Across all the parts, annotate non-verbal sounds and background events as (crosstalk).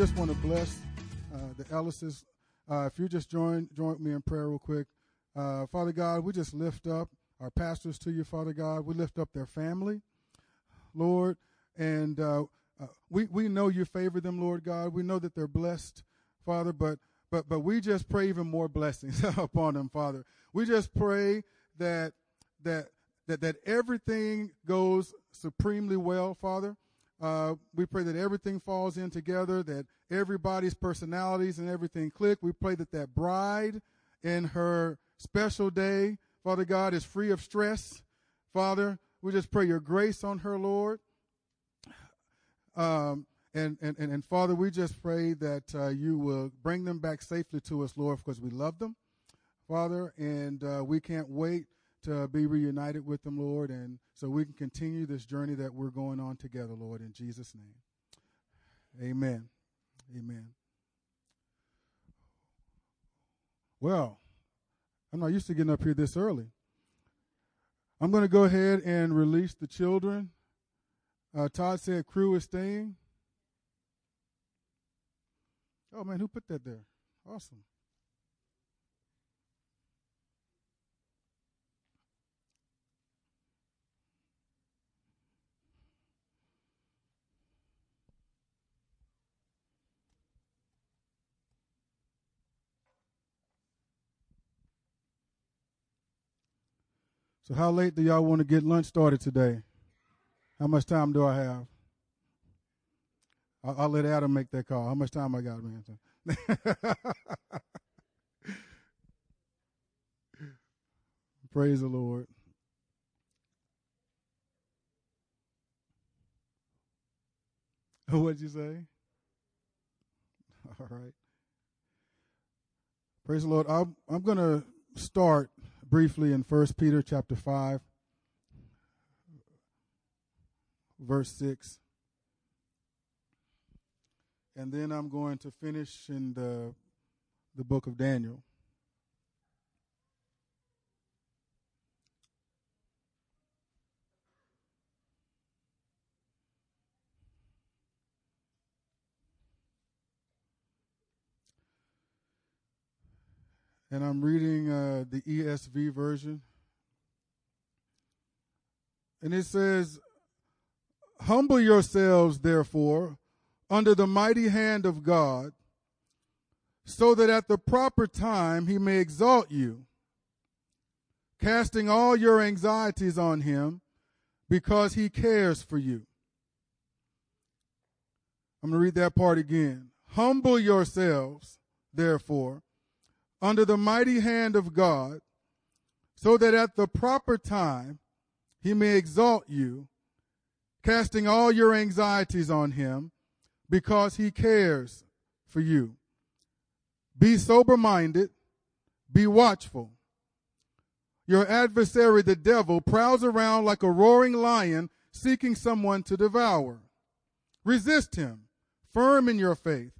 just want to bless uh, the Ellises. Uh, if you just join join me in prayer real quick, uh, Father God, we just lift up our pastors to you, Father God. We lift up their family, Lord, and uh, uh, we we know you favor them, Lord God. We know that they're blessed, Father, but but but we just pray even more blessings (laughs) upon them, Father. We just pray that that that that everything goes supremely well, Father. Uh, we pray that everything falls in together, that everybody's personalities and everything click. We pray that that bride in her special day, Father God, is free of stress. Father, we just pray your grace on her, Lord. Um, and, and, and, and, Father, we just pray that uh, you will bring them back safely to us, Lord, because we love them, Father, and uh, we can't wait to be reunited with them, Lord, and so we can continue this journey that we're going on together, Lord, in Jesus' name. Amen. Amen. Well, I'm not used to getting up here this early. I'm going to go ahead and release the children. Uh, Todd said crew is staying. Oh, man, who put that there? Awesome. So, how late do y'all want to get lunch started today? How much time do I have? I'll, I'll let Adam make that call. How much time I got, man? (laughs) Praise the Lord. (laughs) What'd you say? (laughs) All right. Praise the Lord. I'm, I'm going to start briefly in First Peter chapter 5 verse 6 and then I'm going to finish in the the book of Daniel and I'm reading uh, the ESV version. And it says, Humble yourselves, therefore, under the mighty hand of God, so that at the proper time he may exalt you, casting all your anxieties on him, because he cares for you. I'm going to read that part again. Humble yourselves, therefore, under the mighty hand of God, so that at the proper time he may exalt you, casting all your anxieties on him, because he cares for you. Be sober minded, be watchful. Your adversary, the devil, prowls around like a roaring lion seeking someone to devour. Resist him, firm in your faith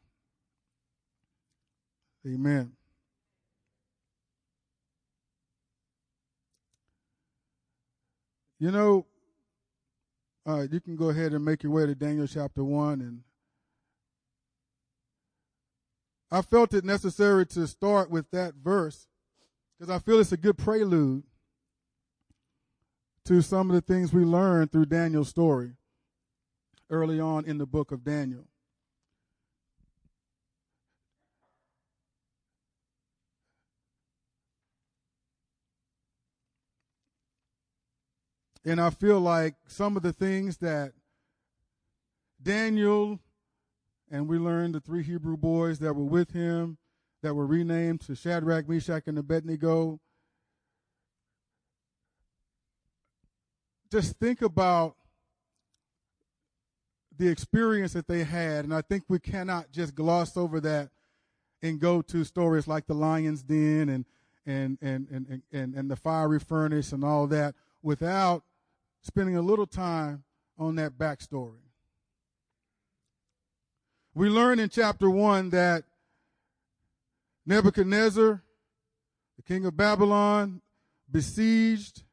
Amen. You know, uh, you can go ahead and make your way to Daniel chapter 1. And I felt it necessary to start with that verse because I feel it's a good prelude to some of the things we learned through Daniel's story early on in the book of Daniel. And I feel like some of the things that Daniel and we learned the three Hebrew boys that were with him that were renamed to Shadrach, Meshach, and Abednego. Just think about the experience that they had, and I think we cannot just gloss over that and go to stories like the lion's den and and and and and, and the fiery furnace and all that without spending a little time on that backstory. We learn in chapter one that Nebuchadnezzar, the king of Babylon, besieged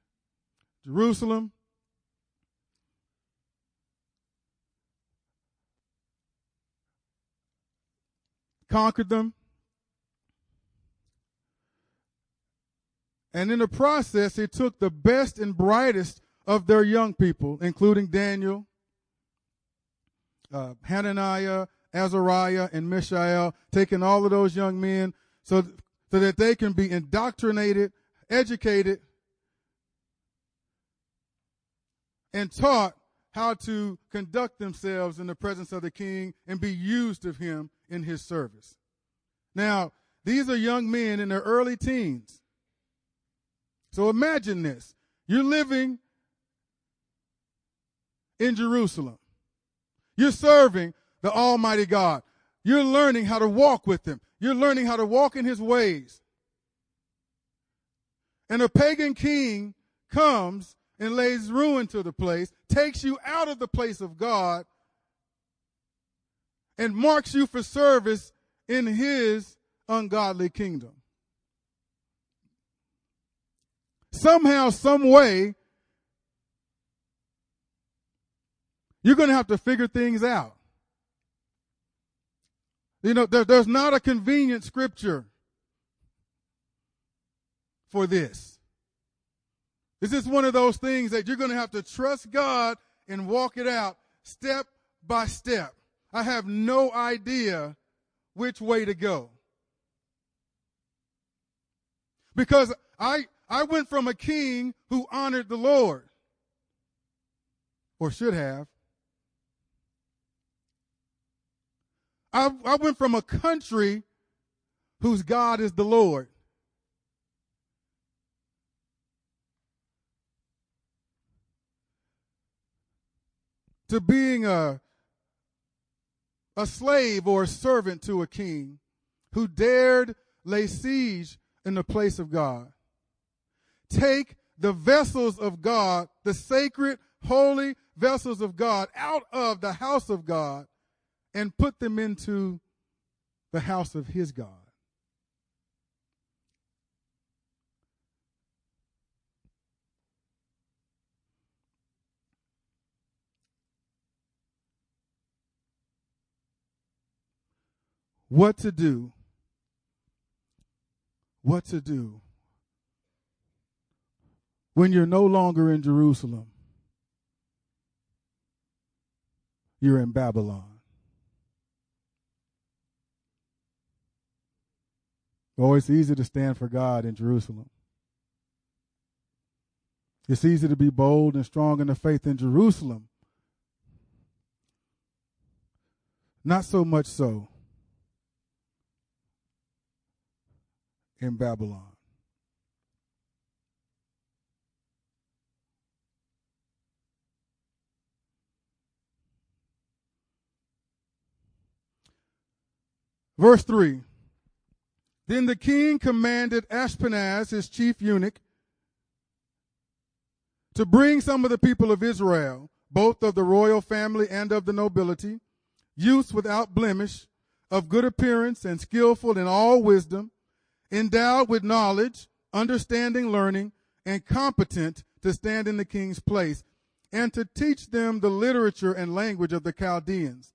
Jerusalem. Conquered them. And in the process, he took the best and brightest of their young people, including Daniel, uh, Hananiah, Azariah, and Mishael, taking all of those young men so, so that they can be indoctrinated, educated, and taught how to conduct themselves in the presence of the king and be used of him in his service. Now, these are young men in their early teens. So imagine this. You're living in Jerusalem. You're serving the Almighty God. You're learning how to walk with Him. You're learning how to walk in His ways. And a pagan king comes and lays ruin to the place, takes you out of the place of God, and marks you for service in His ungodly kingdom. Somehow, some way, you're going to have to figure things out. You know, there, there's not a convenient scripture for this. This is one of those things that you're going to have to trust God and walk it out step by step. I have no idea which way to go. Because I, I went from a king who honored the Lord, or should have, I, I went from a country whose God is the Lord. To being a, a slave or a servant to a king who dared lay siege in the place of God. Take the vessels of God, the sacred, holy vessels of God, out of the house of God and put them into the house of his God. What to do? What to do when you're no longer in Jerusalem? You're in Babylon. Oh, it's easy to stand for God in Jerusalem. It's easy to be bold and strong in the faith in Jerusalem. Not so much so in Babylon. Verse 3 then the king commanded Ashpenaz, his chief eunuch, to bring some of the people of Israel, both of the royal family and of the nobility, youths without blemish, of good appearance and skillful in all wisdom, endowed with knowledge, understanding, learning, and competent to stand in the king's place, and to teach them the literature and language of the Chaldeans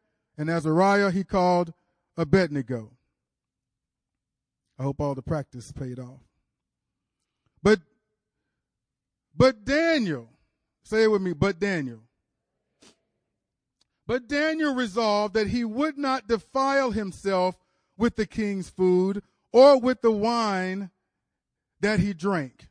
and Azariah he called Abednego. I hope all the practice paid off. But but Daniel, say it with me, but Daniel. But Daniel resolved that he would not defile himself with the king's food or with the wine that he drank.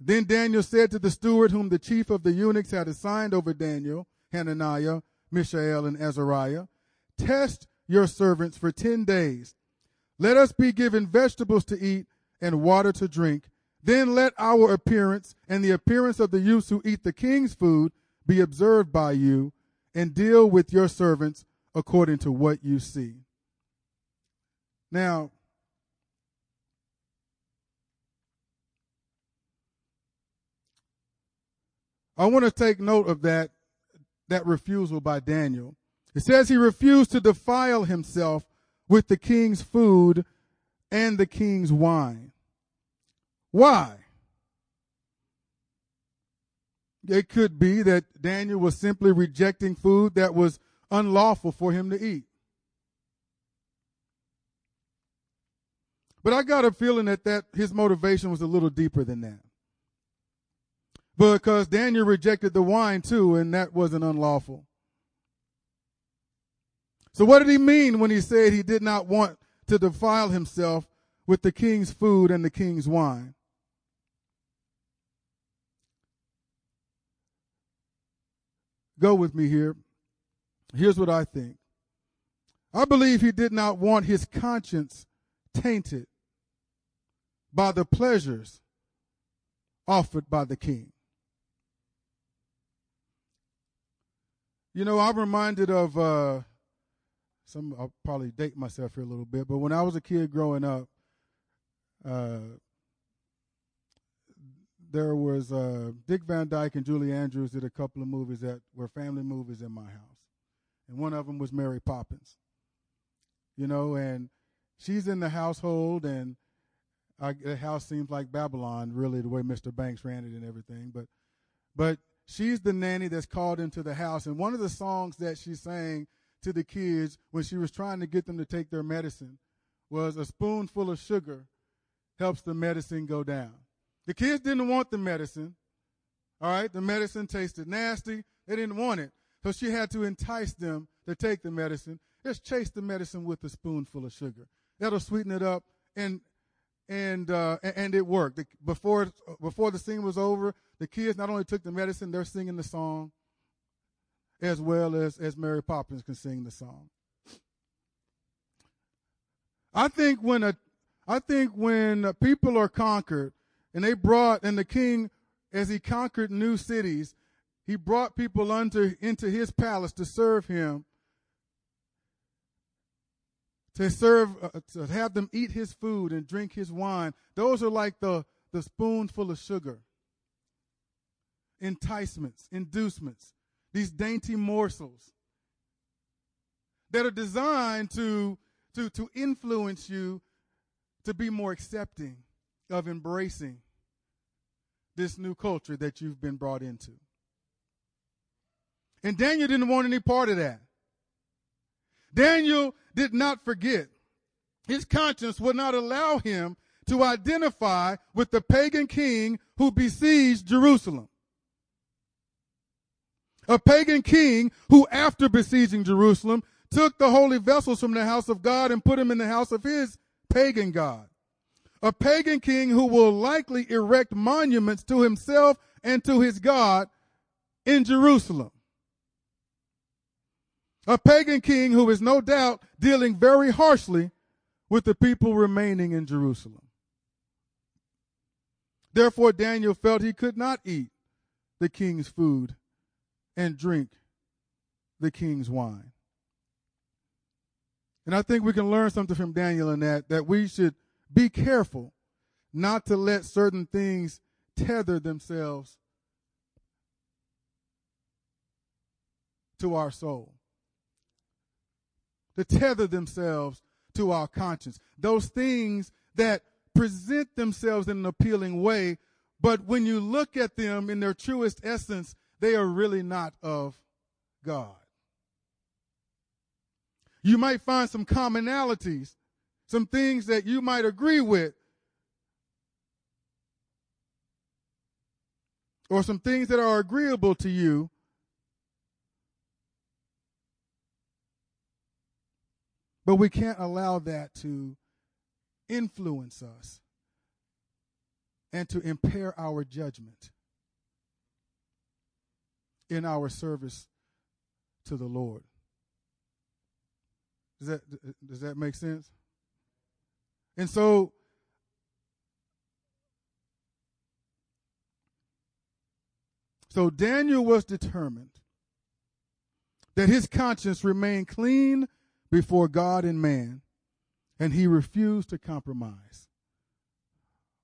Then Daniel said to the steward whom the chief of the eunuchs had assigned over Daniel, Hananiah, Mishael, and Azariah, Test your servants for ten days. Let us be given vegetables to eat and water to drink. Then let our appearance and the appearance of the youths who eat the king's food be observed by you, and deal with your servants according to what you see. Now, I want to take note of that, that refusal by Daniel. It says he refused to defile himself with the king's food and the king's wine. Why? It could be that Daniel was simply rejecting food that was unlawful for him to eat. But I got a feeling that, that his motivation was a little deeper than that because Daniel rejected the wine too, and that wasn't unlawful. So, what did he mean when he said he did not want to defile himself with the king's food and the king's wine? Go with me here. Here's what I think I believe he did not want his conscience tainted by the pleasures offered by the king. You know, I'm reminded of uh, some. I'll probably date myself here a little bit, but when I was a kid growing up, uh, there was uh, Dick Van Dyke and Julie Andrews did a couple of movies that were family movies in my house, and one of them was Mary Poppins. You know, and she's in the household, and I, the house seems like Babylon, really, the way Mr. Banks ran it and everything. But, but she's the nanny that's called into the house. And one of the songs that she sang to the kids when she was trying to get them to take their medicine was a spoonful of sugar helps the medicine go down. The kids didn't want the medicine. All right, the medicine tasted nasty. They didn't want it. So she had to entice them to take the medicine. Just chase the medicine with a spoonful of sugar. That'll sweeten it up. And and uh, and it worked. Before before the scene was over, the kids not only took the medicine, they're singing the song, as well as as Mary Poppins can sing the song. I think when a I think when people are conquered, and they brought and the king, as he conquered new cities, he brought people under into his palace to serve him to serve, uh, to have them eat his food and drink his wine. Those are like the, the spoonful of sugar. Enticements, inducements, these dainty morsels that are designed to, to, to influence you to be more accepting of embracing this new culture that you've been brought into. And Daniel didn't want any part of that. Daniel did not forget. His conscience would not allow him to identify with the pagan king who besieged Jerusalem. A pagan king who, after besieging Jerusalem, took the holy vessels from the house of God and put them in the house of his pagan God. A pagan king who will likely erect monuments to himself and to his God in Jerusalem a pagan king who is no doubt dealing very harshly with the people remaining in Jerusalem. Therefore, Daniel felt he could not eat the king's food and drink the king's wine. And I think we can learn something from Daniel in that, that we should be careful not to let certain things tether themselves to our soul, to tether themselves to our conscience. Those things that present themselves in an appealing way, but when you look at them in their truest essence, they are really not of God. You might find some commonalities, some things that you might agree with, or some things that are agreeable to you. But we can't allow that to influence us and to impair our judgment in our service to the Lord. Does that does that make sense? And so So Daniel was determined that his conscience remained clean before God and man, and he refused to compromise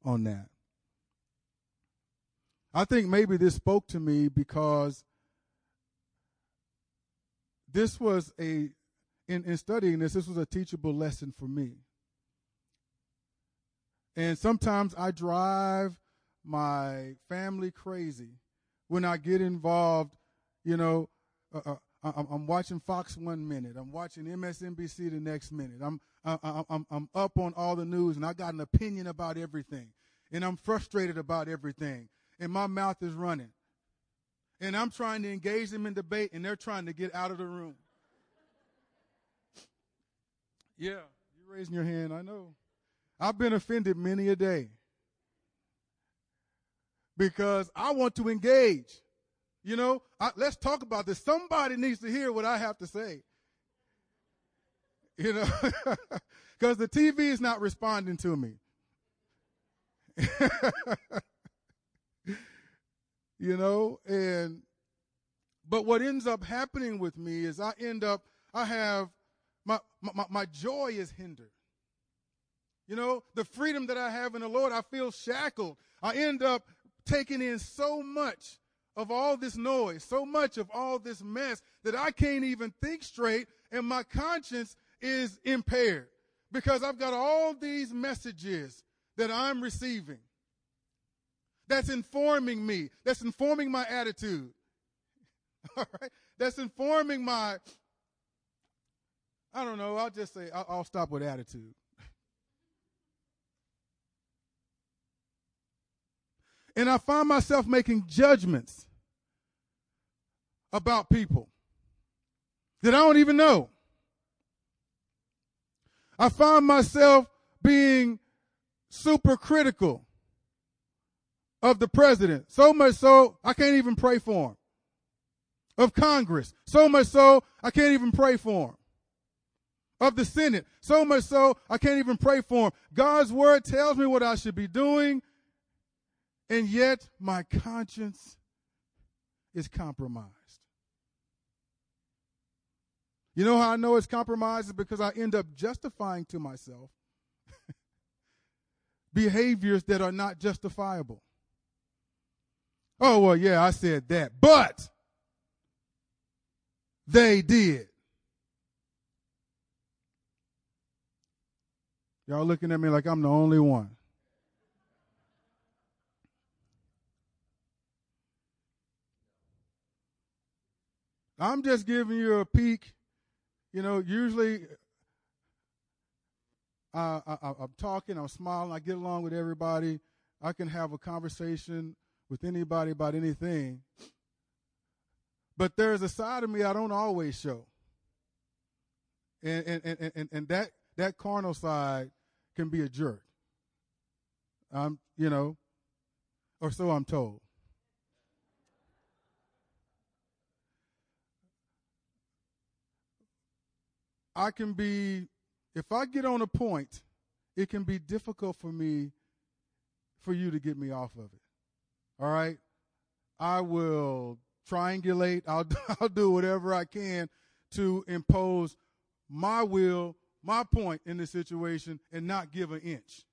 on that. I think maybe this spoke to me because this was a in, in studying this, this was a teachable lesson for me. And sometimes I drive my family crazy when I get involved. You know, uh, uh, I'm watching Fox one minute, I'm watching MSNBC the next minute. I'm I'm I'm up on all the news, and I got an opinion about everything, and I'm frustrated about everything, and my mouth is running, and I'm trying to engage them in debate, and they're trying to get out of the room. Yeah, you're raising your hand. I know. I've been offended many a day because I want to engage. You know, I, let's talk about this. Somebody needs to hear what I have to say. You know, (laughs) because the TV is not responding to me. (laughs) you know, and but what ends up happening with me is I end up I have my, my, my joy is hindered. You know, the freedom that I have in the Lord, I feel shackled. I end up taking in so much of all this noise, so much of all this mess that I can't even think straight, and my conscience is impaired because I've got all these messages that I'm receiving that's informing me, that's informing my attitude, (laughs) all right, that's informing my I don't know. I'll just say I'll, I'll stop with attitude. And I find myself making judgments about people that I don't even know. I find myself being super critical of the president, so much so I can't even pray for him. Of Congress, so much so I can't even pray for him of the Senate. So much so, I can't even pray for him. God's word tells me what I should be doing, and yet my conscience is compromised. You know how I know it's compromised? Is because I end up justifying to myself (laughs) behaviors that are not justifiable. Oh, well, yeah, I said that, but they did. Y'all looking at me like I'm the only one. I'm just giving you a peek. You know, usually uh, I, am talking, I'm smiling, I get along with everybody. I can have a conversation with anybody about anything. But there's a side of me I don't always show. And, and, and, and, and that, that carnal side can be a jerk. I'm, you know, or so I'm told. I can be, if I get on a point, it can be difficult for me, for you to get me off of it. All right? I will triangulate, I'll, (laughs) I'll do whatever I can to impose my will my point in the situation and not give an inch.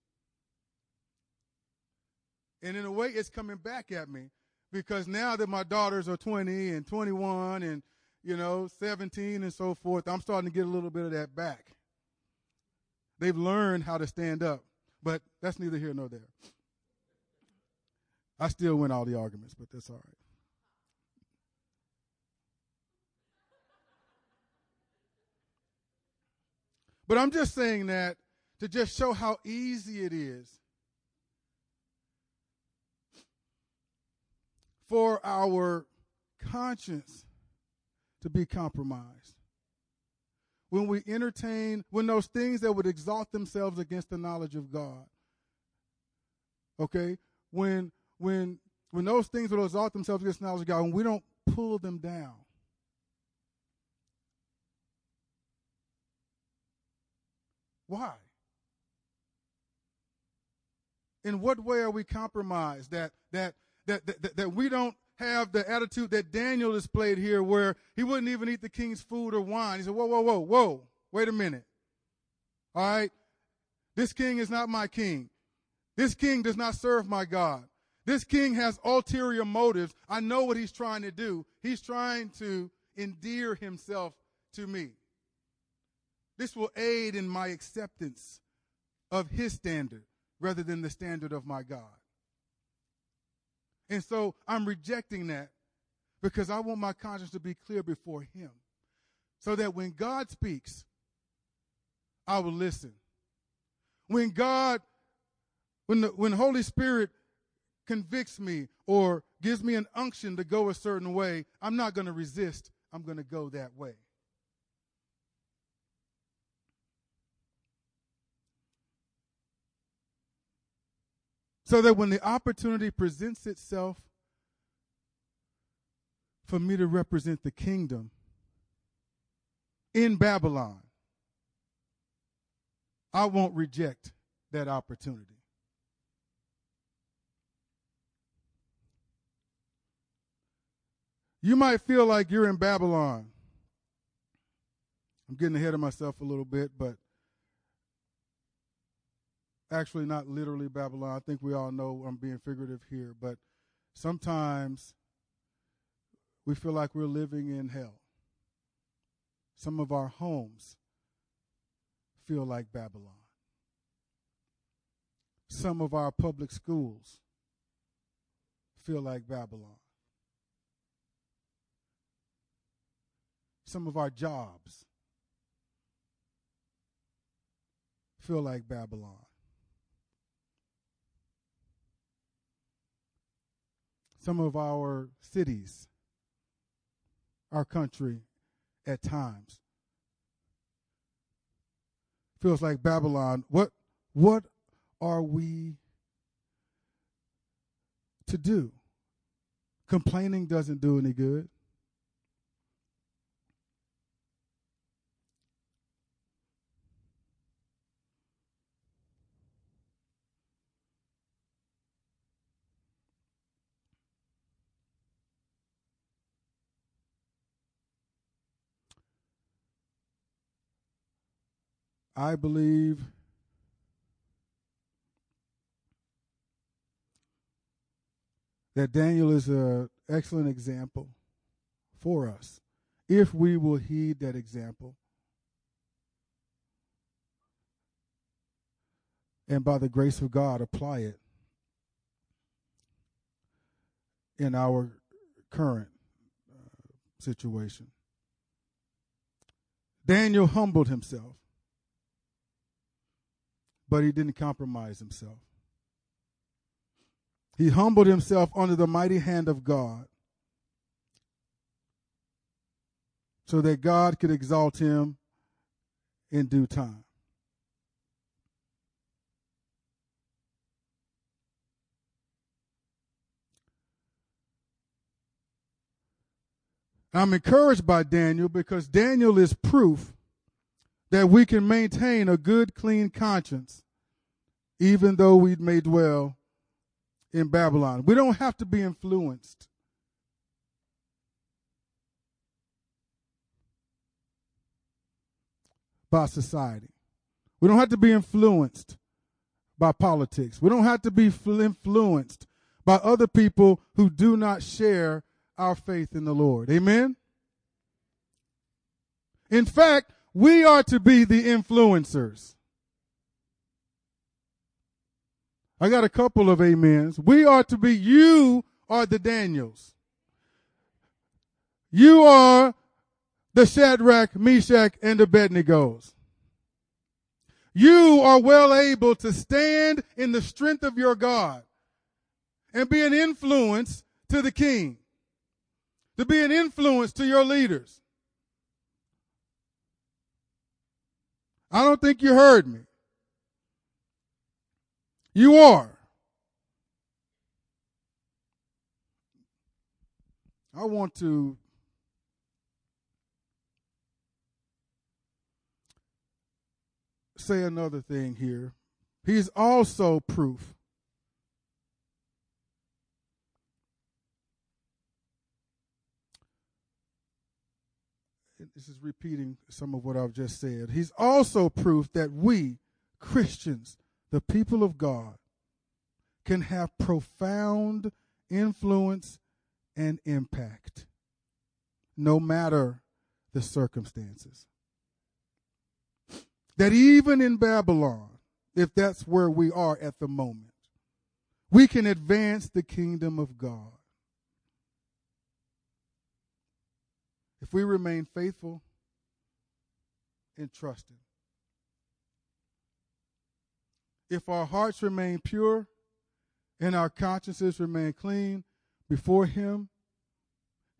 And in a way, it's coming back at me because now that my daughters are 20 and 21 and, you know, 17 and so forth. I'm starting to get a little bit of that back. They've learned how to stand up, but that's neither here nor there. I still win all the arguments, but that's all right. But I'm just saying that to just show how easy it is for our conscience to be compromised. When we entertain, when those things that would exalt themselves against the knowledge of God, okay, when when when those things would exalt themselves against the knowledge of God, when we don't pull them down. Why? In what way are we compromised? That that that that, that we don't have the attitude that Daniel displayed here, where he wouldn't even eat the king's food or wine. He said, Whoa, whoa, whoa, whoa, wait a minute. All right? This king is not my king. This king does not serve my God. This king has ulterior motives. I know what he's trying to do. He's trying to endear himself to me. This will aid in my acceptance of his standard rather than the standard of my God. And so I'm rejecting that because I want my conscience to be clear before Him. So that when God speaks, I will listen. When God, when the when Holy Spirit convicts me or gives me an unction to go a certain way, I'm not going to resist. I'm going to go that way. So that when the opportunity presents itself for me to represent the kingdom in Babylon, I won't reject that opportunity. You might feel like you're in Babylon. I'm getting ahead of myself a little bit, but actually not literally Babylon. I think we all know I'm being figurative here, but sometimes we feel like we're living in hell. Some of our homes feel like Babylon. Some of our public schools feel like Babylon. Some of our jobs feel like Babylon. Some of our cities, our country at times. Feels like Babylon. What what are we to do? Complaining doesn't do any good. I believe that Daniel is an excellent example for us if we will heed that example. And by the grace of God, apply it in our current uh, situation. Daniel humbled himself but he didn't compromise himself. He humbled himself under the mighty hand of God so that God could exalt him in due time. I'm encouraged by Daniel because Daniel is proof that we can maintain a good, clean conscience, even though we may dwell in Babylon. We don't have to be influenced. By society. We don't have to be influenced by politics. We don't have to be influenced by other people who do not share our faith in the Lord. Amen? In fact, we are to be the influencers. I got a couple of amens. We are to be, you are the Daniels. You are the Shadrach, Meshach, and Abednego's. You are well able to stand in the strength of your God and be an influence to the king, to be an influence to your leaders. I don't think you heard me. You are. I want to say another thing here. He's also proof. This is repeating some of what I've just said. He's also proof that we, Christians, the people of God, can have profound influence and impact no matter the circumstances that even in Babylon, if that's where we are at the moment, we can advance the kingdom of God. If we remain faithful and trusting. If our hearts remain pure and our consciences remain clean before Him,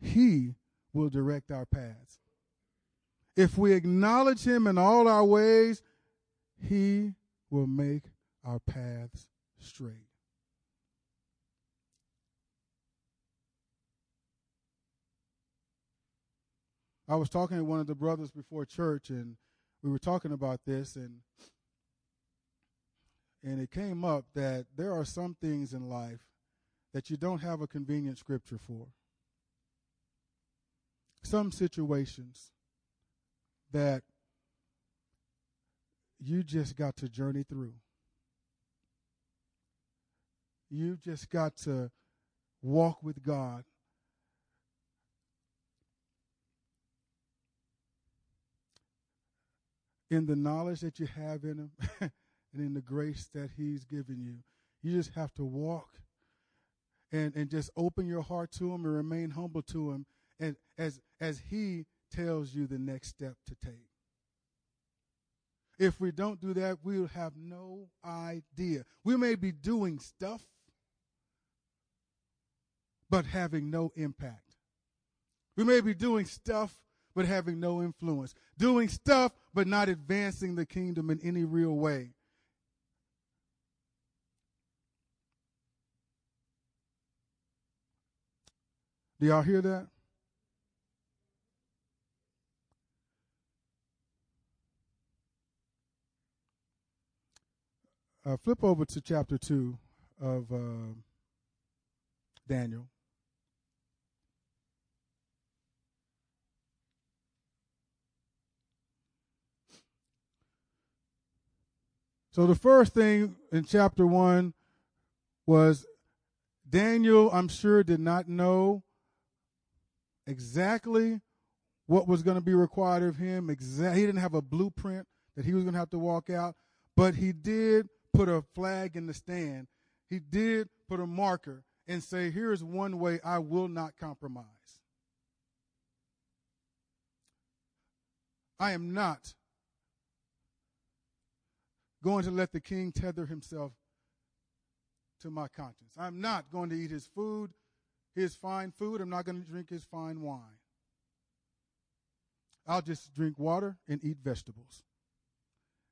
He will direct our paths. If we acknowledge him in all our ways, he will make our paths straight. I was talking to one of the brothers before church, and we were talking about this, and and it came up that there are some things in life that you don't have a convenient scripture for. Some situations that you just got to journey through. You just got to walk with God. In the knowledge that you have in Him (laughs) and in the grace that He's given you, you just have to walk and, and just open your heart to Him and remain humble to Him. And as as He tells you the next step to take. If we don't do that, we'll have no idea. We may be doing stuff, but having no impact. We may be doing stuff, but having no influence. Doing stuff, but not advancing the kingdom in any real way. Do y'all hear that? Uh, flip over to chapter 2 of uh, Daniel. So the first thing in chapter 1 was Daniel, I'm sure, did not know exactly what was going to be required of him. He didn't have a blueprint that he was going to have to walk out, but he did put a flag in the stand. He did put a marker and say, here's one way I will not compromise. I am not going to let the king tether himself to my conscience. I'm not going to eat his food, his fine food. I'm not going to drink his fine wine. I'll just drink water and eat vegetables.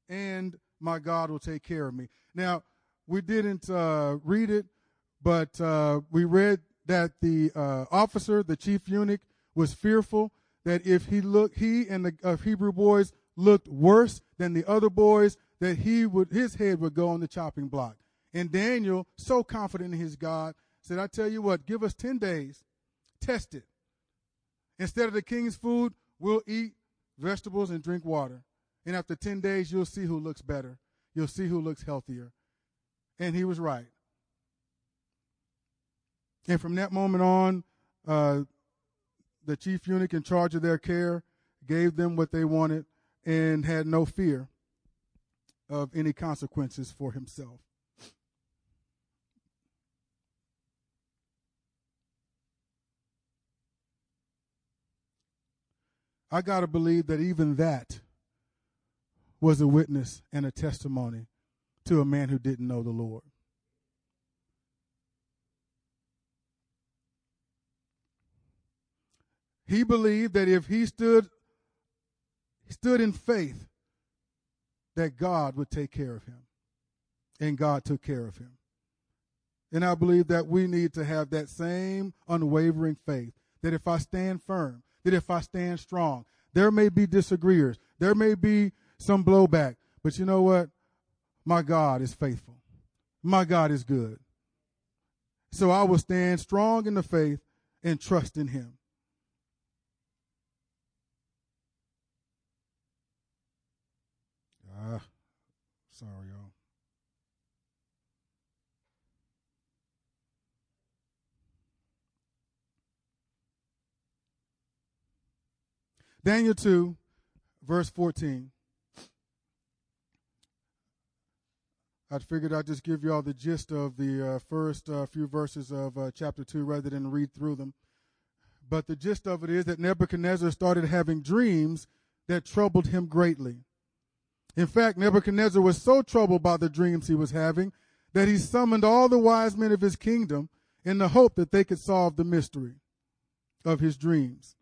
And my God will take care of me. Now, we didn't uh, read it, but uh, we read that the uh, officer, the chief eunuch, was fearful that if he looked, he and the uh, Hebrew boys looked worse than the other boys, that he would his head would go on the chopping block. And Daniel, so confident in his God, said, "I tell you what, give us ten days, test it. Instead of the king's food, we'll eat vegetables and drink water." And after 10 days, you'll see who looks better. You'll see who looks healthier. And he was right. And from that moment on, uh, the chief eunuch in charge of their care gave them what they wanted, and had no fear of any consequences for himself. I got to believe that even that was a witness and a testimony to a man who didn't know the Lord. He believed that if he stood stood in faith that God would take care of him. And God took care of him. And I believe that we need to have that same unwavering faith that if I stand firm, that if I stand strong, there may be disagreeers, there may be some blowback, but you know what? My God is faithful. My God is good. So I will stand strong in the faith and trust in him. Sorry, y'all. Daniel 2, verse 14. I figured I'd just give you all the gist of the uh, first uh, few verses of uh, chapter 2 rather than read through them. But the gist of it is that Nebuchadnezzar started having dreams that troubled him greatly. In fact, Nebuchadnezzar was so troubled by the dreams he was having that he summoned all the wise men of his kingdom in the hope that they could solve the mystery of his dreams.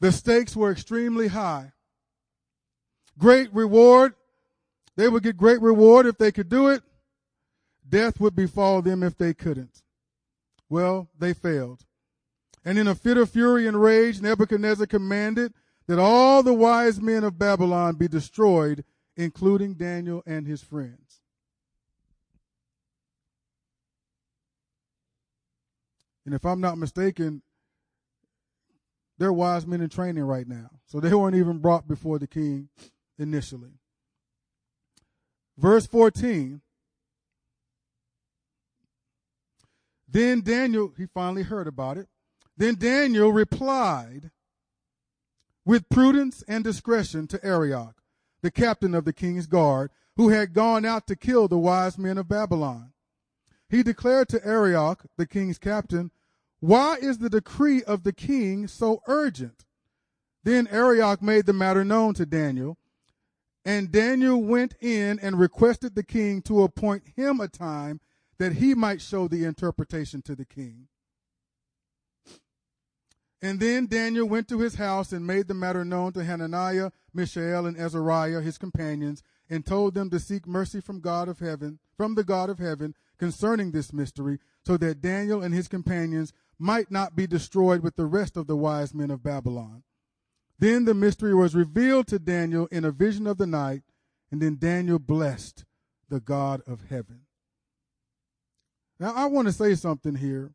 The stakes were extremely high. Great reward. They would get great reward if they could do it. Death would befall them if they couldn't. Well, they failed. And in a fit of fury and rage, Nebuchadnezzar commanded that all the wise men of Babylon be destroyed, including Daniel and his friends. And if I'm not mistaken, they're wise men in training right now. So they weren't even brought before the king initially. Verse 14. Then Daniel, he finally heard about it. Then Daniel replied with prudence and discretion to Arioch, the captain of the king's guard, who had gone out to kill the wise men of Babylon. He declared to Arioch, the king's captain, why is the decree of the king so urgent? Then Arioch made the matter known to Daniel, and Daniel went in and requested the king to appoint him a time that he might show the interpretation to the king. And then Daniel went to his house and made the matter known to Hananiah, Mishael, and Azariah, his companions, and told them to seek mercy from God of heaven, from the God of heaven, concerning this mystery, so that Daniel and his companions might not be destroyed with the rest of the wise men of Babylon. Then the mystery was revealed to Daniel in a vision of the night, and then Daniel blessed the God of heaven. Now, I want to say something here.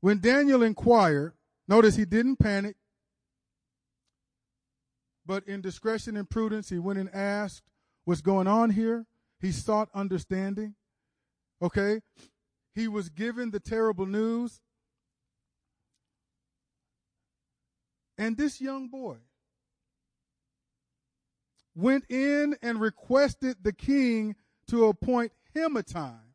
When Daniel inquired, notice he didn't panic, but in discretion and prudence, he went and asked what's going on here. He sought understanding. Okay? He was given the terrible news. And this young boy went in and requested the king to appoint him a time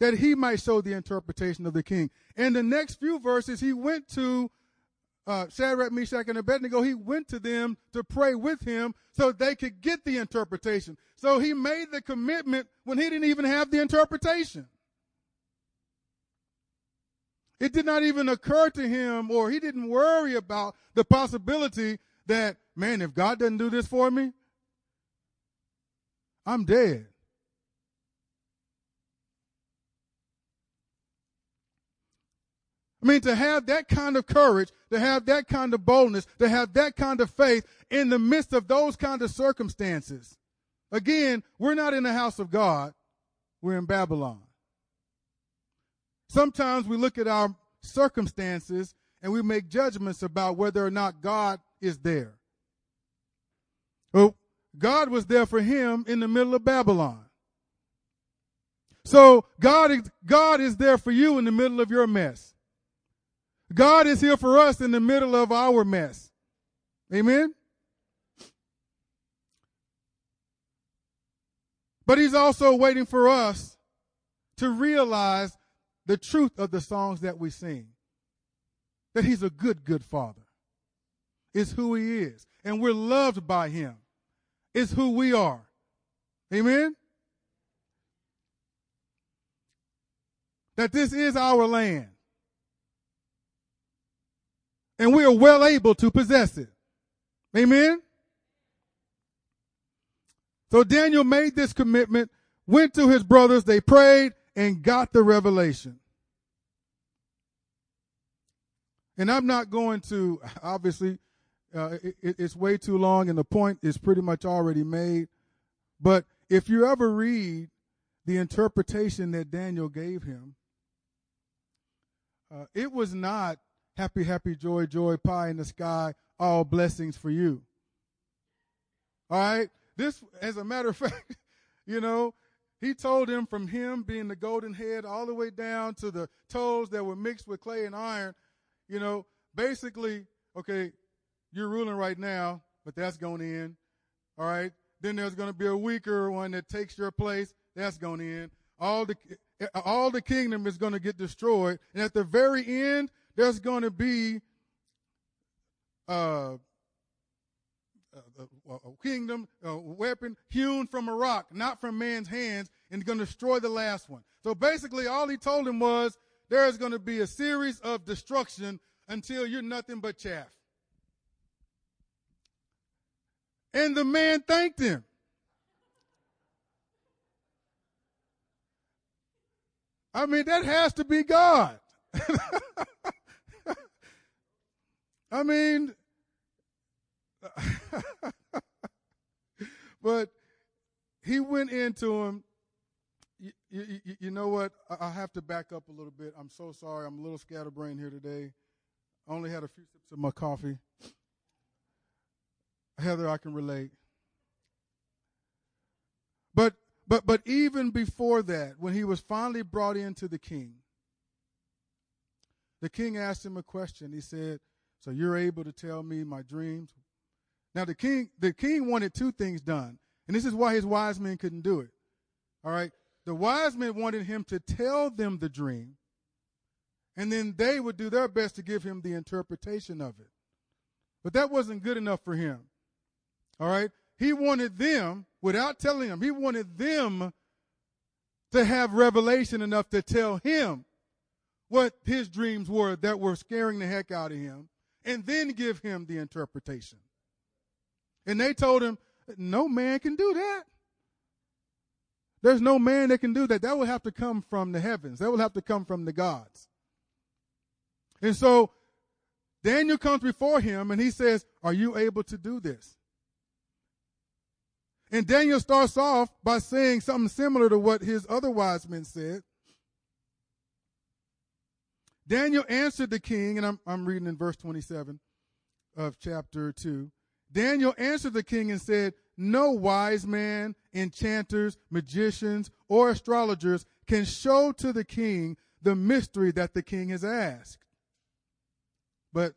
that he might show the interpretation of the king. In the next few verses, he went to uh, Shadrach, Meshach, and Abednego. He went to them to pray with him so they could get the interpretation. So he made the commitment when he didn't even have the interpretation. It did not even occur to him, or he didn't worry about the possibility that, man, if God doesn't do this for me, I'm dead. I mean, to have that kind of courage, to have that kind of boldness, to have that kind of faith in the midst of those kind of circumstances. Again, we're not in the house of God, we're in Babylon. Sometimes we look at our circumstances and we make judgments about whether or not God is there. Well, God was there for him in the middle of Babylon. So God God is there for you in the middle of your mess. God is here for us in the middle of our mess. Amen? But he's also waiting for us to realize the truth of the songs that we sing. That he's a good, good father. Is who he is. And we're loved by him. Is who we are. Amen? That this is our land. And we are well able to possess it. Amen? So Daniel made this commitment, went to his brothers, they prayed, and got the revelation. And I'm not going to, obviously, uh, it, it's way too long, and the point is pretty much already made. But if you ever read the interpretation that Daniel gave him, uh, it was not happy, happy, joy, joy, pie in the sky, all blessings for you. All right? This, as a matter of (laughs) fact, you know, he told him from him being the golden head all the way down to the toes that were mixed with clay and iron, you know, basically, okay, you're ruling right now, but that's going to end. All right. Then there's going to be a weaker one that takes your place. That's going in. All the, all the kingdom is going to get destroyed. And at the very end, there's going to be, uh, a, a kingdom, a weapon hewn from a rock, not from man's hands, and going to destroy the last one. So basically, all he told him was there is going to be a series of destruction until you're nothing but chaff. And the man thanked him. I mean, that has to be God. (laughs) I mean, (laughs) but he went into him. You, you, you, know what? I have to back up a little bit. I'm so sorry. I'm a little scatterbrained here today. I only had a few sips of my coffee. Heather, I can relate. But but but even before that, when he was finally brought into the king, the king asked him a question. He said, "So you're able to tell me my dreams? Now the king, the king wanted two things done, and this is why his wise men couldn't do it. All right, the wise men wanted him to tell them the dream, and then they would do their best to give him the interpretation of it. But that wasn't good enough for him. All right, he wanted them without telling them. He wanted them to have revelation enough to tell him what his dreams were that were scaring the heck out of him, and then give him the interpretation. And they told him, no man can do that. There's no man that can do that. That will have to come from the heavens. That will have to come from the gods. And so Daniel comes before him and he says, Are you able to do this? And Daniel starts off by saying something similar to what his other wise men said. Daniel answered the king, and I'm, I'm reading in verse 27 of chapter 2. Daniel answered the king and said, No wise man, enchanters, magicians, or astrologers can show to the king the mystery that the king has asked. But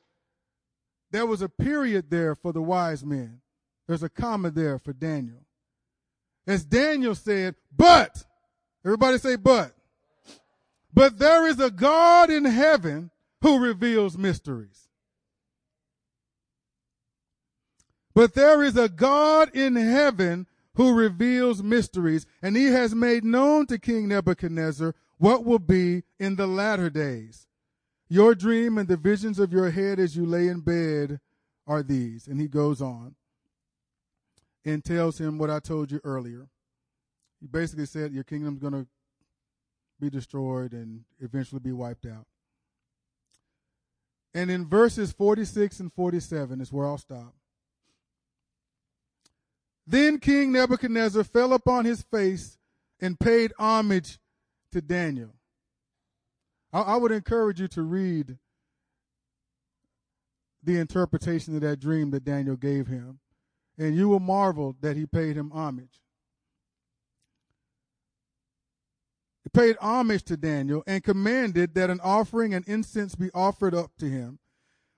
there was a period there for the wise men. There's a comma there for Daniel. As Daniel said, but, everybody say but. But there is a God in heaven who reveals mysteries. But there is a God in heaven who reveals mysteries, and he has made known to King Nebuchadnezzar what will be in the latter days. Your dream and the visions of your head as you lay in bed are these. And he goes on and tells him what I told you earlier. He basically said your kingdom's going to be destroyed and eventually be wiped out. And in verses 46 and 47 is where I'll stop. Then King Nebuchadnezzar fell upon his face and paid homage to Daniel. I, I, would encourage you to read the interpretation of that dream that Daniel gave him, and you will marvel that he paid him homage. Paid homage to Daniel and commanded that an offering and incense be offered up to him.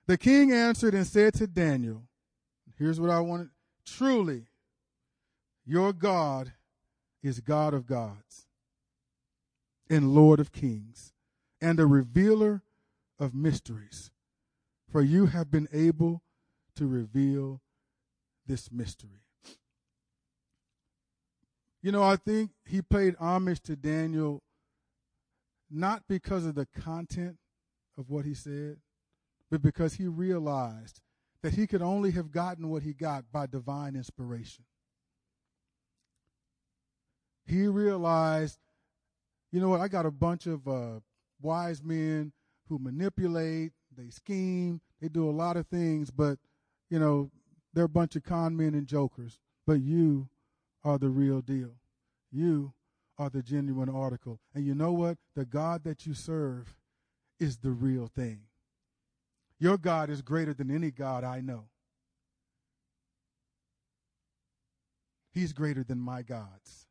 The king answered and said to Daniel, Here's what I wanted. Truly, your God is God of gods and Lord of kings and a revealer of mysteries. For you have been able to reveal this mystery. You know, I think he paid homage to Daniel not because of the content of what he said, but because he realized that he could only have gotten what he got by divine inspiration. He realized, you know what, I got a bunch of uh, wise men who manipulate, they scheme, they do a lot of things, but, you know, they're a bunch of con men and jokers. But you are the real deal. You are the genuine article. And you know what? The God that you serve is the real thing. Your God is greater than any God I know. He's greater than my gods.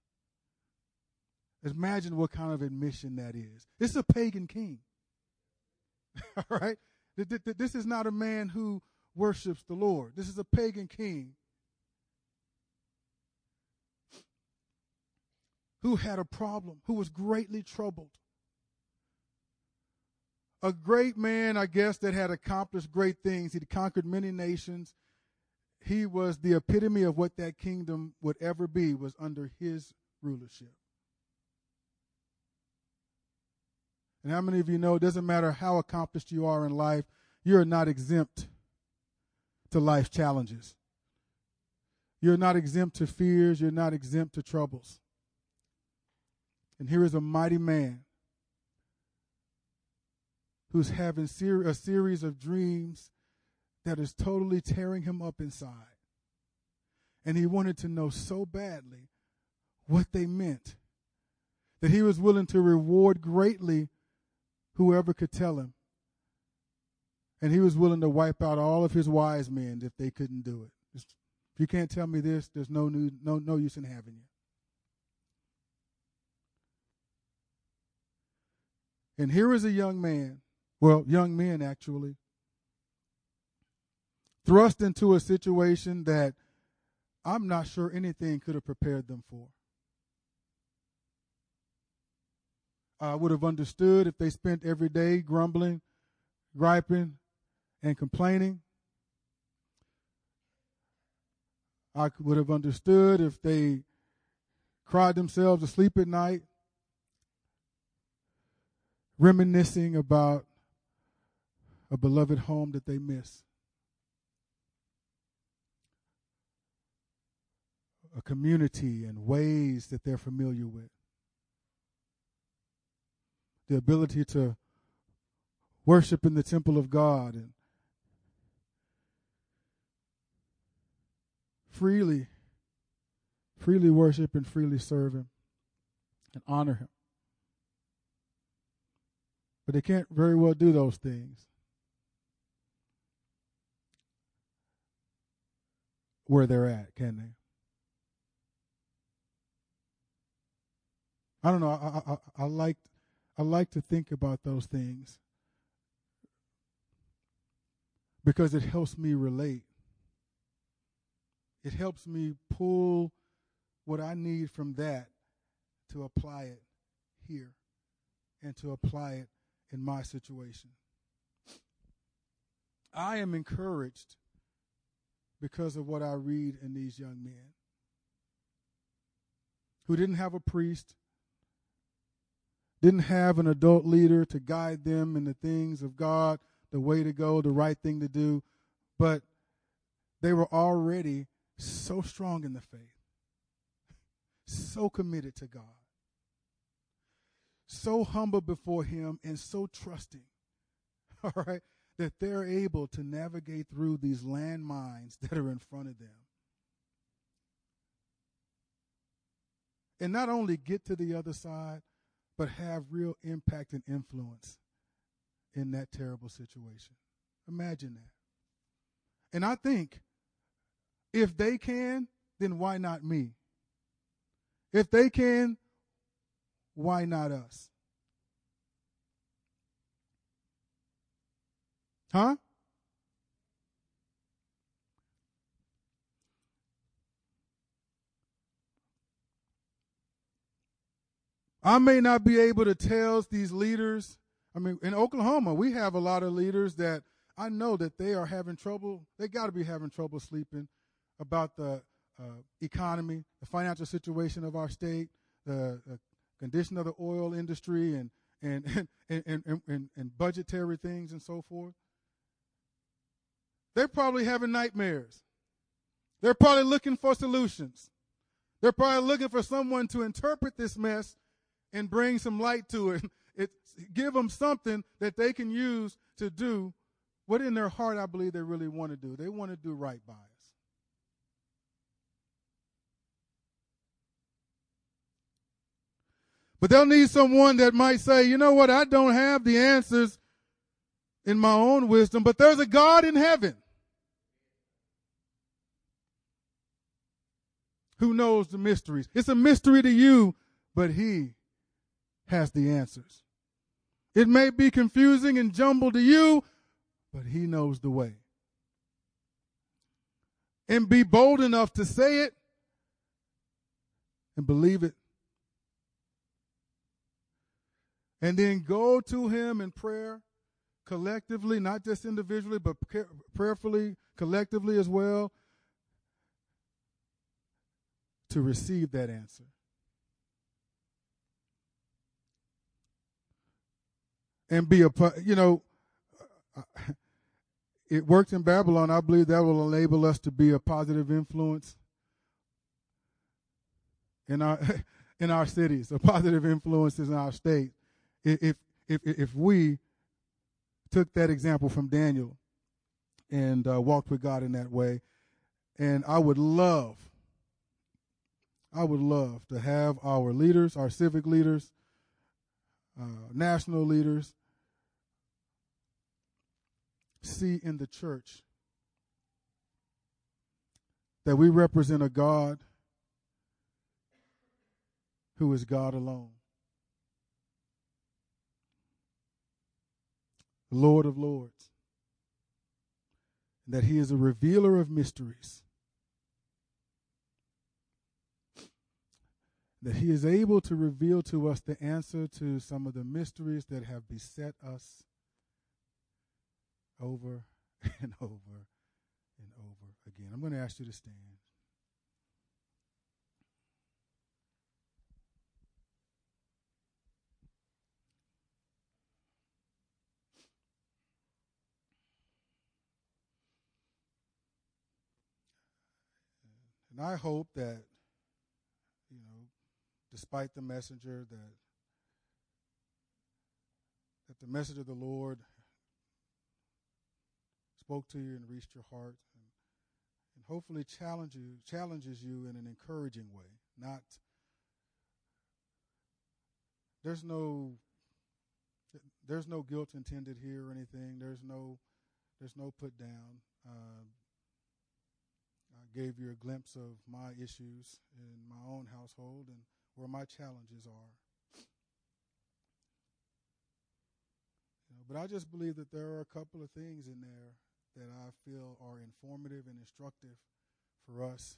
Imagine what kind of admission that is. This is a pagan king. (laughs) All right? This is not a man who worships the Lord. This is a pagan king who had a problem, who was greatly troubled. A great man, I guess, that had accomplished great things. He'd conquered many nations. He was the epitome of what that kingdom would ever be, was under his rulership. And how many of you know it doesn't matter how accomplished you are in life, you're not exempt to life's challenges. You're not exempt to fears, you're not exempt to troubles. And here is a mighty man who's having ser- a series of dreams that is totally tearing him up inside. And he wanted to know so badly what they meant that he was willing to reward greatly whoever could tell him. And he was willing to wipe out all of his wise men if they couldn't do it. Just, if you can't tell me this, there's no, new, no, no use in having you. And here is a young man, well, young men actually, thrust into a situation that I'm not sure anything could have prepared them for. I would have understood if they spent every day grumbling, griping, and complaining. I would have understood if they cried themselves asleep at night reminiscing about a beloved home that they miss, a community and ways that they're familiar with, the ability to worship in the temple of God and freely, freely worship and freely serve Him and honor Him. But they can't very well do those things. Where they're at, can they? I don't know. I, I, I like I like to think about those things because it helps me relate. It helps me pull what I need from that to apply it here and to apply it in my situation. I am encouraged because of what I read in these young men who didn't have a priest, didn't have an adult leader to guide them in the things of God, the way to go, the right thing to do, but they were already so strong in the faith, so committed to God so humble before Him and so trusting, (laughs) all right, that they're able to navigate through these landmines that are in front of them. And not only get to the other side, but have real impact and influence in that terrible situation. Imagine that. And I think if they can, then why not me? If they can, why not us? Huh? I may not be able to tell these leaders. I mean, in Oklahoma, we have a lot of leaders that I know that they are having trouble. They got to be having trouble sleeping about the uh, economy, the financial situation of our state, the, the condition of the oil industry, (laughs) and and and, and, and, and, budgetary things and so forth. They're probably having nightmares. They're probably looking for solutions. They're probably looking for someone to interpret this mess and bring some light to it. (laughs) it. Give them something that they can use to do what in their heart I believe they really want to do. They want to do right by us. But they'll need someone that might say, you know what, I don't have the answers in my own wisdom, but there's a God in heaven who knows the mysteries. It's a mystery to you, but He has the answers. It may be confusing and jumbled to you, but He knows the way. And be bold enough to say it and believe it. And then go to Him in prayer collectively, not just individually, but prayerfully, collectively as well, to receive that answer. and be a you know uh, it worked in Babylon. I believe that will enable us to be a positive influence in our (laughs) in our cities, a positive influence in our state. If if if we took that example from Daniel and uh, walked with God in that way, and I would love, I would love to have our leaders, our civic leaders, uh, national leaders, see in the church that we represent a God who is God alone. Lord of Lords. That He is a revealer of mysteries. That He is able to reveal to us the answer to some of the mysteries that have beset us over (laughs) and over and over again. I'm going to ask you to stand. And I hope that, you know, despite the messenger, that that the message of the Lord spoke to you and reached your heart and, and hopefully challenge you, challenges you in an encouraging way. Not there's no there's no guilt intended here or anything. There's no there's no put down. Uh, gave you a glimpse of my issues in my own household and where my challenges are. You know, but I just believe that there are a couple of things in there that I feel are informative and instructive for us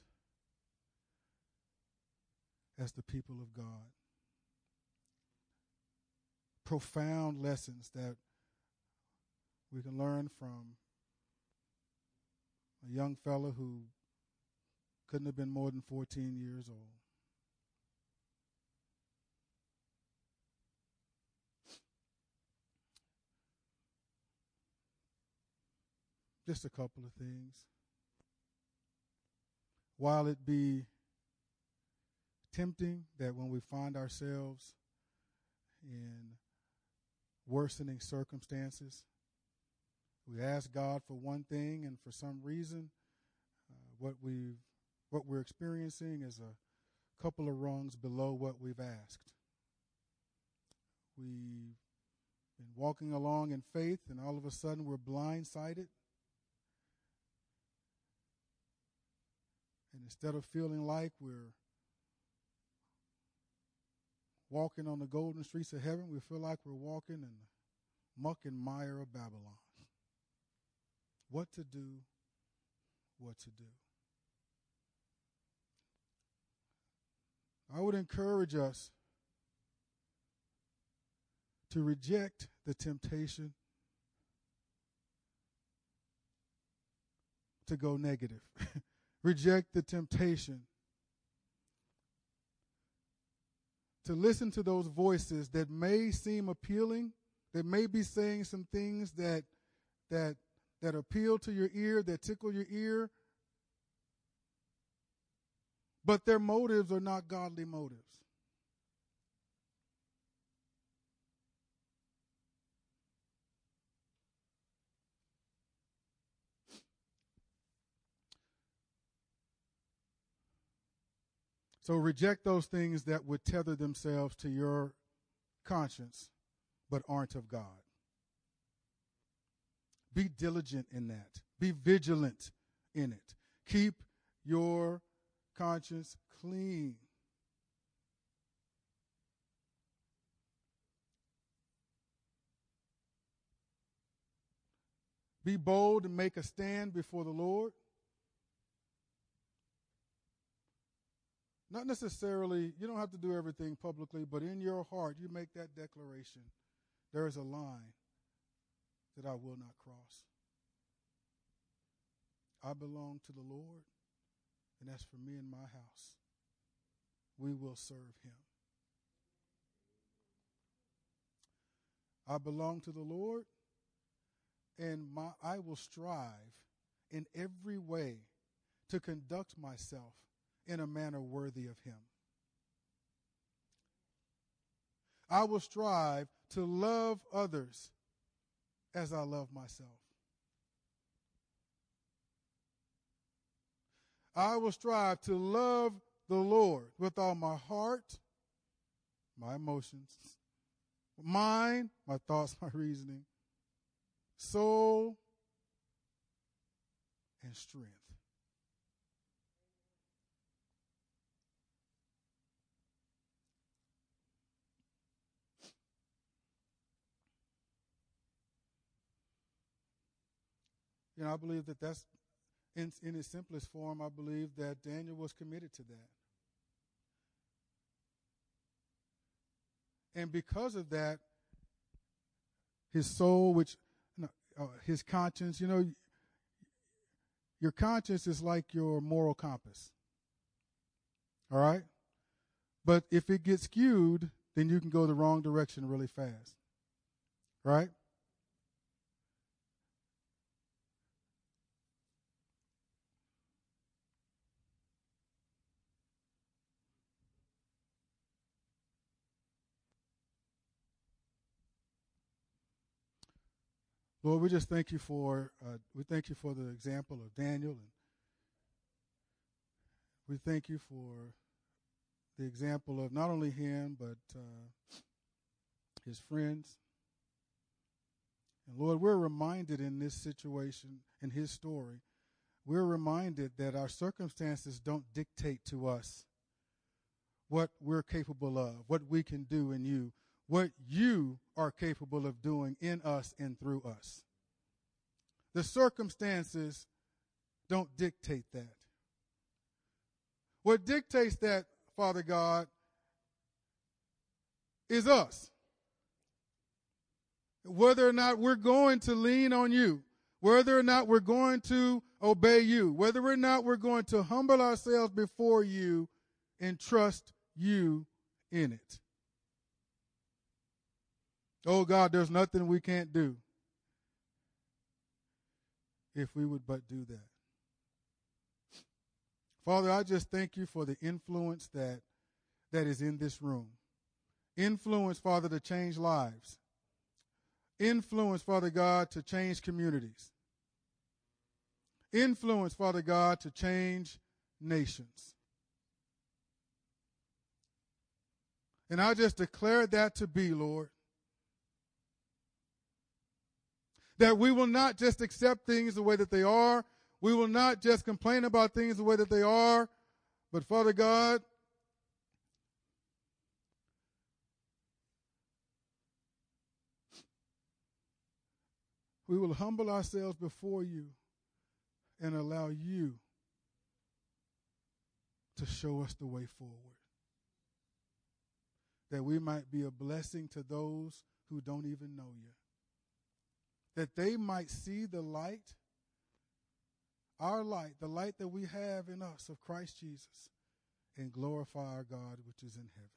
as the people of God. Profound lessons that we can learn from a young fellow who couldn't have been more than 14 years old. Just a couple of things. While it be tempting that when we find ourselves in worsening circumstances, we ask God for one thing, and for some reason, uh, what we what we're experiencing is a couple of rungs below what we've asked. We've been walking along in faith, and all of a sudden we're blindsided And instead of feeling like we're walking on the golden streets of heaven, we feel like we're walking in the muck and mire of Babylon. What to do, what to do. I would encourage us to reject the temptation to go negative. (laughs) reject the temptation to listen to those voices that may seem appealing, that may be saying some things that that that appeal to your ear, that tickle your ear, but their motives are not godly motives. So reject those things that would tether themselves to your conscience but aren't of God. Be diligent in that. Be vigilant in it. Keep your conscience clean. Be bold and make a stand before the Lord. Not necessarily, you don't have to do everything publicly, but in your heart, you make that declaration. There is a line that I will not cross. I belong to the Lord, and as for me and my house, we will serve him. I belong to the Lord, and my, I will strive in every way to conduct myself in a manner worthy of him. I will strive to love others as I love myself. I will strive to love the Lord with all my heart, my emotions, mind, my thoughts, (laughs) my reasoning, soul, and strength. You know, I believe that that's in, in its simplest form. I believe that Daniel was committed to that. And because of that, his soul, which, uh, his conscience, you know, your conscience is like your moral compass. All right? But if it gets skewed, then you can go the wrong direction really fast. Right? Lord, we just thank you for uh, we thank you for the example of Daniel, and we thank you for the example of not only him but uh, his friends. And Lord, we're reminded in this situation, in his story, we're reminded that our circumstances don't dictate to us what we're capable of, what we can do in you what you are capable of doing in us and through us. The circumstances don't dictate that. What dictates that, Father God, is us. Whether or not we're going to lean on you, whether or not we're going to obey you, whether or not we're going to humble ourselves before you and trust you in it. Oh God, there's nothing we can't do if we would but do that. Father, I just thank you for the influence that that is in this room. Influence, Father, to change lives. Influence, Father God, to change communities. Influence, Father God, to change nations. And I just declare that to be, Lord. That we will not just accept things the way that they are. We will not just complain about things the way that they are. But Father God, we will humble ourselves before you and allow you to show us the way forward. That we might be a blessing to those who don't even know you. That they might see the light, our light, the light that we have in us of Christ Jesus, and glorify our God which is in heaven.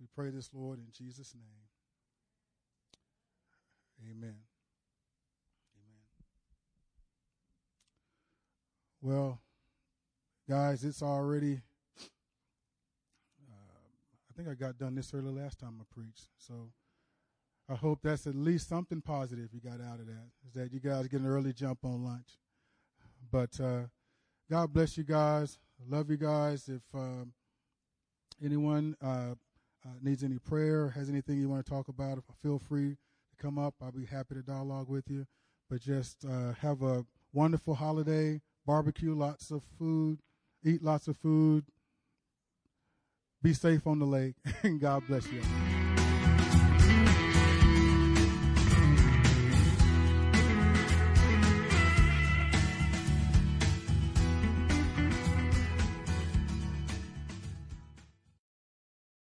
We pray this, Lord, in Jesus' name. Amen. Amen. Well, guys, it's already. Uh, I think I got done this early last time I preached, so I hope that's at least something positive you got out of that. Is that you guys get an early jump on lunch? But uh, God bless you guys. Love you guys. If um, anyone uh, uh, needs any prayer, has anything you want to talk about, feel free to come up. I'll be happy to dialogue with you. But just uh, have a wonderful holiday, barbecue lots of food, eat lots of food, be safe on the lake, (laughs) and God bless you.